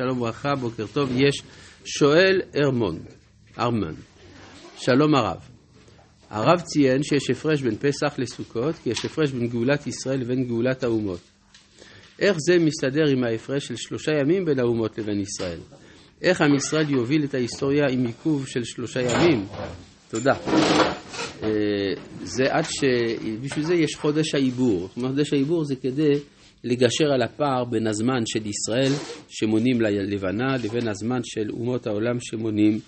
שלום וברכה, בוקר טוב. יש שואל ארמון, ארמן, שלום הרב. הרב ציין שיש הפרש בין פסח לסוכות, כי יש הפרש בין גאולת ישראל לבין גאולת האומות. איך זה מסתדר עם ההפרש של שלושה ימים בין האומות לבין ישראל? איך עם ישראל יוביל את ההיסטוריה עם עיכוב של שלושה ימים? תודה. אה, זה עד ש... בשביל זה יש חודש העיבור. חודש העיבור זה כדי לגשר על הפער בין הזמן של ישראל שמונים ללבנה לבין הזמן של אומות העולם שמונים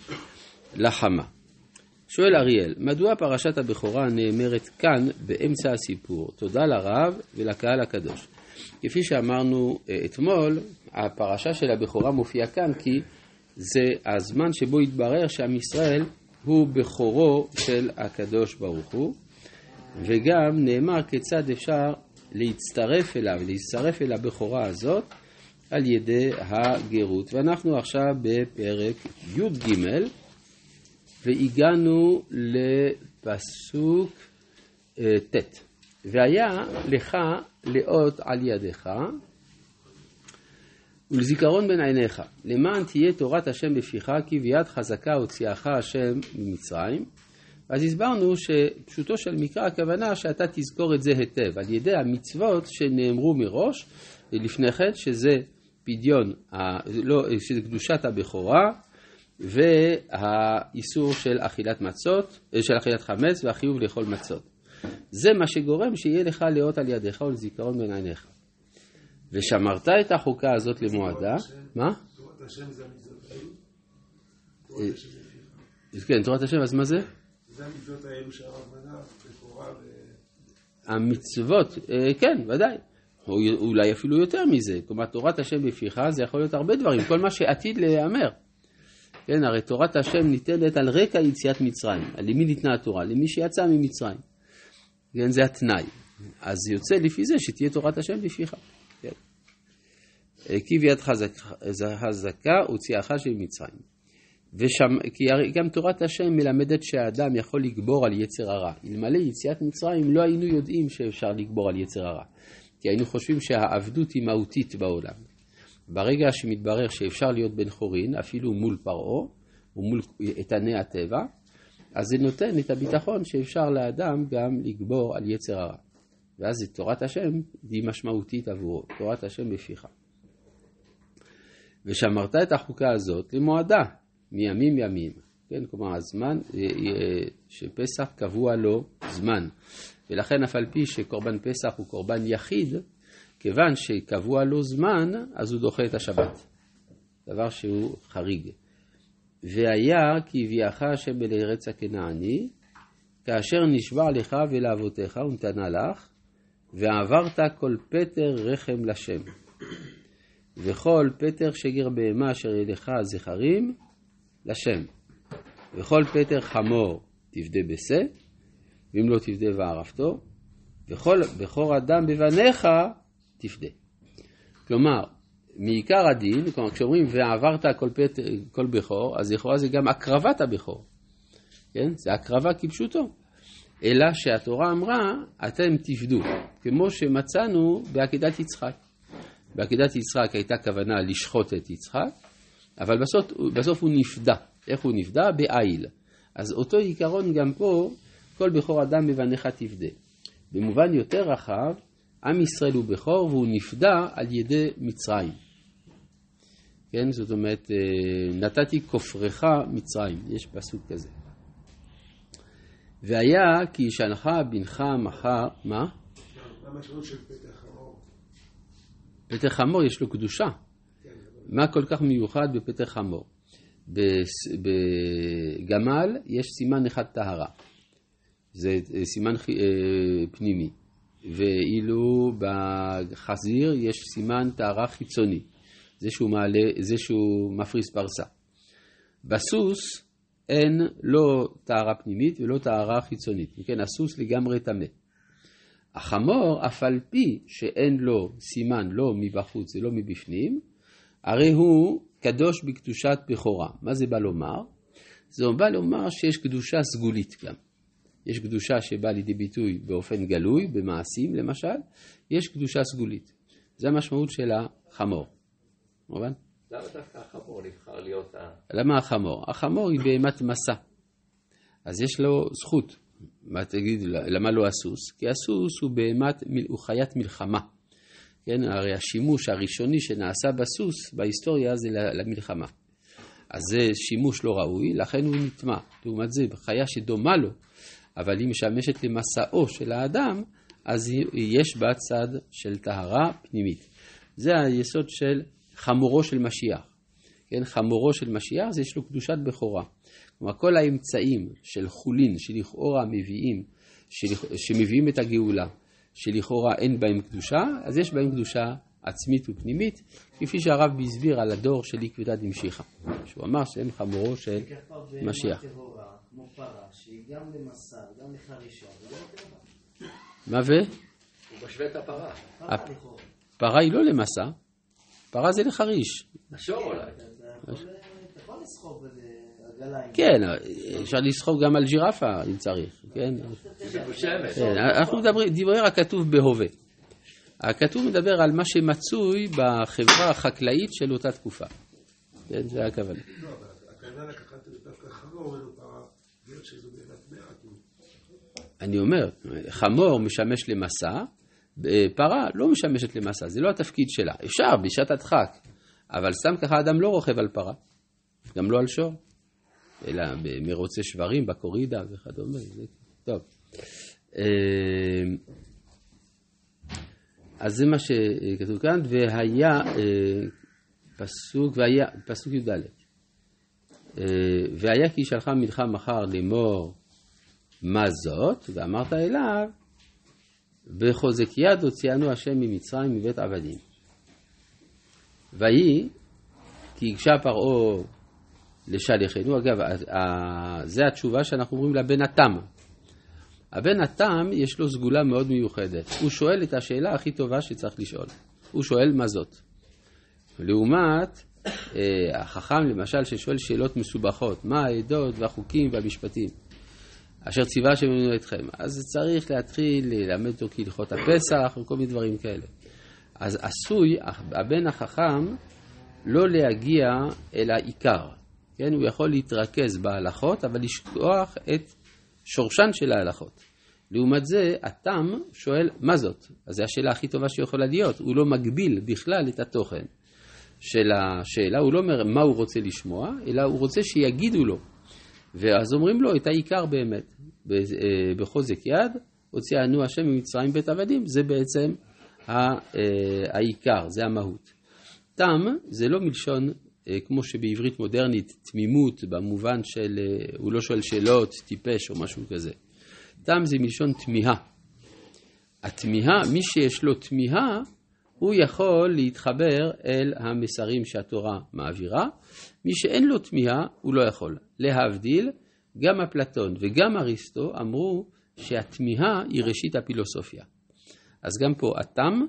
לחמה. שואל אריאל, מדוע פרשת הבכורה נאמרת כאן באמצע הסיפור? תודה לרב ולקהל הקדוש. כפי שאמרנו אה, אתמול, הפרשה של הבכורה מופיעה כאן כי זה הזמן שבו התברר שעם ישראל הוא בכורו של הקדוש ברוך הוא, וגם נאמר כיצד אפשר להצטרף אליו, להצטרף אל הבכורה הזאת על ידי הגרות. ואנחנו עכשיו בפרק י"ג והגענו לפסוק uh, ט' והיה לך לאות על ידך ולזיכרון בין עיניך, למען תהיה תורת השם בפיך, כי ביד חזקה הוציאך השם ממצרים. אז הסברנו שפשוטו של מקרא הכוונה שאתה תזכור את זה היטב, על ידי המצוות שנאמרו מראש לפני כן, שזה פדיון, לא, שזה קדושת הבכורה, והאיסור של אכילת מצות, של אכילת חמץ והחיוב לאכול מצות. זה מה שגורם שיהיה לך לאות על ידיך ולזיכרון בין עיניך. ושמרת את החוקה הזאת למועדה, מה? תורת השם זה המצוות? אה, כן, תורת השם, אז מה זה? המצוות האלו שהרב מנה, בכורה ו... המצוות, אה, כן, ודאי. או אולי אפילו יותר מזה. כלומר, תורת השם בפיך זה יכול להיות הרבה דברים, כל מה שעתיד להיאמר. כן, הרי תורת השם ניתנת על רקע יציאת מצרים. למי ניתנה התורה? למי שיצא ממצרים. כן, זה התנאי. אז יוצא לפי זה שתהיה תורת השם בפיך. כן. כי ביד חזקה הוציאך של מצרים. ושם, כי גם תורת השם מלמדת שהאדם יכול לגבור על יצר הרע. אלמלא יציאת מצרים לא היינו יודעים שאפשר לגבור על יצר הרע. כי היינו חושבים שהעבדות היא מהותית בעולם. ברגע שמתברר שאפשר להיות בן חורין, אפילו מול פרעה, ומול איתני הטבע, אז זה נותן את הביטחון שאפשר לאדם גם לגבור על יצר הרע. ואז תורת השם היא משמעותית עבורו, תורת השם בפיך. ושמרת את החוקה הזאת למועדה, מימים ימים. כן, כלומר הזמן אה, אה, שפסח קבוע לו זמן. ולכן אף על פי שקורבן פסח הוא קורבן יחיד, כיוון שקבוע לו זמן, אז הוא דוחה את השבת. דבר שהוא חריג. והיה כי הביאך השם אל ארץ הכנעני, כאשר נשבע לך ולאבותיך ונתנה לך, ועברת כל פטר רחם לשם. וכל פטר שגר בהמה אשר ידך זכרים לשם. וכל פטר חמור תפדה בשה, ואם לא תפדה וערפתו, וכל בכור אדם בבניך תפדה. כלומר, מעיקר הדין, כלומר כשאומרים ועברת כל, פט, כל בכור, אז לכאורה זה גם הקרבת הבכור. כן? זה הקרבה כפשוטו. אלא שהתורה אמרה, אתם תפדו, כמו שמצאנו בעקידת יצחק. בעקידת יצחק הייתה כוונה לשחוט את יצחק, אבל בסוף, בסוף הוא נפדה. איך הוא נפדה? בעיל. אז אותו עיקרון גם פה, כל בכור אדם בבניך תפדה. במובן יותר רחב, עם ישראל הוא בכור והוא נפדה על ידי מצרים. כן, זאת אומרת, אה, נתתי כופרך מצרים, יש פסוק כזה. והיה כי ישנך בנך מחר, מה? פטר חמור יש לו קדושה. מה כל כך מיוחד בפטר חמור? בגמל יש סימן אחד טהרה. זה אה, סימן אה, פנימי. ואילו בחזיר יש סימן טהרה חיצוני, זה שהוא, מעלה, זה שהוא מפריס פרסה. בסוס אין לא טהרה פנימית ולא טהרה חיצונית, כן, הסוס לגמרי טמא. החמור, אף על פי שאין לו סימן לא מבחוץ ולא מבפנים, הרי הוא קדוש בקדושת בכורה. מה זה בא לומר? זה בא לומר שיש קדושה סגולית גם. יש קדושה שבאה לידי ביטוי באופן גלוי, במעשים למשל, יש קדושה סגולית. זה המשמעות של החמור. מובן? למה דווקא החמור נבחר להיות ה... למה החמור? החמור היא בהמת מסע. אז יש לו זכות. מה תגיד, למה לא הסוס? כי הסוס הוא בהמת, הוא חיית מלחמה. כן, הרי השימוש הראשוני שנעשה בסוס בהיסטוריה זה למלחמה. אז זה שימוש לא ראוי, לכן הוא נטמע. לעומת זה, חיה שדומה לו, אבל היא משמשת למסעו של האדם, אז יש בה צד של טהרה פנימית. זה היסוד של חמורו של משיח. כן, חמורו של משיח זה יש לו קדושת בכורה. כלומר, כל האמצעים של חולין שלכאורה מביאים, של, שמביאים את הגאולה, שלכאורה אין בהם קדושה, אז יש בהם קדושה עצמית ופנימית, כפי שהרב הסביר על הדור של עקבתא דמשיחא, שהוא אמר שהם חמורו של משיח. מה ו? הוא משווה את הפרה. פרה היא לא למסע, פרה זה לחריש. השור אולי. אתה יכול לסחוב עגלה. כן, אפשר לסחוב גם על ג'ירפה אם צריך, כן? כן, אנחנו מדברים, דברי הכתוב בהווה. הכתוב מדבר על מה שמצוי בחברה החקלאית של אותה תקופה. כן, זה הכוונה. לא. אני אומר, חמור משמש למסע, פרה לא משמשת למסע, זה לא התפקיד שלה. אפשר בשעת הדחק, אבל סתם ככה אדם לא רוכב על פרה, גם לא על שור, אלא במרוצי שברים, בקורידה וכדומה. זה... טוב. אה, אז זה מה שכתוב כאן, והיה אה, פסוק, והיה, פסוק י"ד, אה, והיה כי שלחה מנחה מחר לאמור מה זאת, ואמרת אליו, בחוזק יד הוציאנו השם ממצרים מבית עבדים. ויהי, כי הגשה פרעה לשליחנו, אגב, זה התשובה שאנחנו אומרים לבן התם. הבן התם יש לו סגולה מאוד מיוחדת. הוא שואל את השאלה הכי טובה שצריך לשאול. הוא שואל מה זאת. לעומת אה, החכם למשל ששואל שאלות מסובכות, מה העדות והחוקים והמשפטים. אשר ציווה שממנו אתכם. אז צריך להתחיל ללמד אותו כהלכות הפסח וכל מיני דברים כאלה. אז עשוי הבן החכם לא להגיע אל העיקר. כן, הוא יכול להתרכז בהלכות, אבל לשכוח את שורשן של ההלכות. לעומת זה, התם שואל, מה זאת? אז זו השאלה הכי טובה שיכולה להיות. הוא לא מגביל בכלל את התוכן של השאלה, הוא לא אומר מה הוא רוצה לשמוע, אלא הוא רוצה שיגידו לו. ואז אומרים לו את העיקר באמת. אה, בחוזק יד, הוציאנו השם ממצרים בית עבדים, זה בעצם אה, העיקר, זה המהות. תם זה לא מלשון כמו שבעברית מודרנית תמימות במובן של הוא לא שואל שאלות, טיפש או משהו כזה. תם זה מלשון תמיהה. התמיהה, מי שיש לו תמיהה, הוא יכול להתחבר אל המסרים שהתורה מעבירה. מי שאין לו תמיהה, הוא לא יכול. להבדיל, גם אפלטון וגם אריסטו אמרו שהתמיהה היא ראשית הפילוסופיה. אז גם פה התם,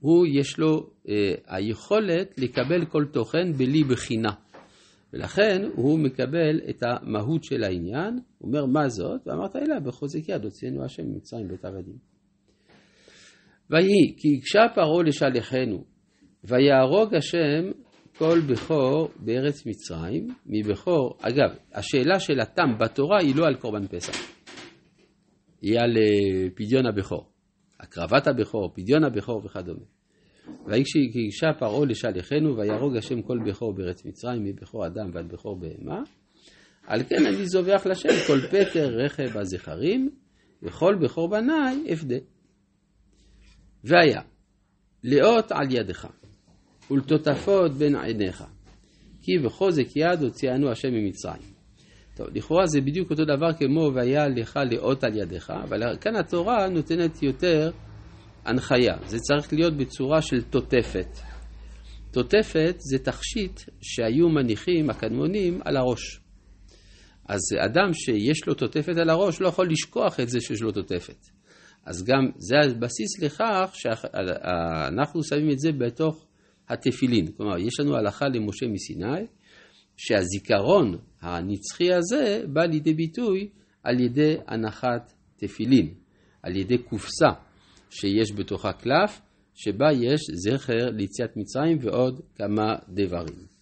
הוא יש לו אה, היכולת לקבל כל תוכן בלי בחינה. ולכן הוא מקבל את המהות של העניין, הוא אומר מה זאת, ואמרת אליה בחוזק יד הוצאנו השם ממצרים בית עבדים. ויהי כי הקשה פרעה לשלחנו ויהרוג השם כל בכור בארץ מצרים, מבכור, אגב, השאלה של התם בתורה היא לא על קורבן פסח, היא על אה, פדיון הבכור, הקרבת הבכור, פדיון הבכור וכדומה. ויגשה פרעה לשליחנו ויהרוג השם כל בכור בארץ מצרים מבכור אדם ועד בכור בהמה על כן אני זובח לשם כל פטר רכב הזכרים וכל בכור בניי אפדה. והיה לאות על ידך ולטוטפות בין עיניך כי בחוזק יד הוציאנו השם ממצרים. טוב, לכאורה זה בדיוק אותו דבר כמו והיה לך לאות על ידך, אבל כאן התורה נותנת יותר הנחיה, זה צריך להיות בצורה של תוטפת. תוטפת זה תכשיט שהיו מניחים הקדמונים על הראש. אז אדם שיש לו תוטפת על הראש לא יכול לשכוח את זה שיש לו תוטפת. אז גם זה הבסיס לכך שאנחנו שמים את זה בתוך התפילין. כלומר, יש לנו הלכה למשה מסיני, שהזיכרון הנצחי הזה בא לידי ביטוי על ידי הנחת תפילין, על ידי קופסה. שיש בתוכה קלף, שבה יש זכר ליציאת מצרים ועוד כמה דברים.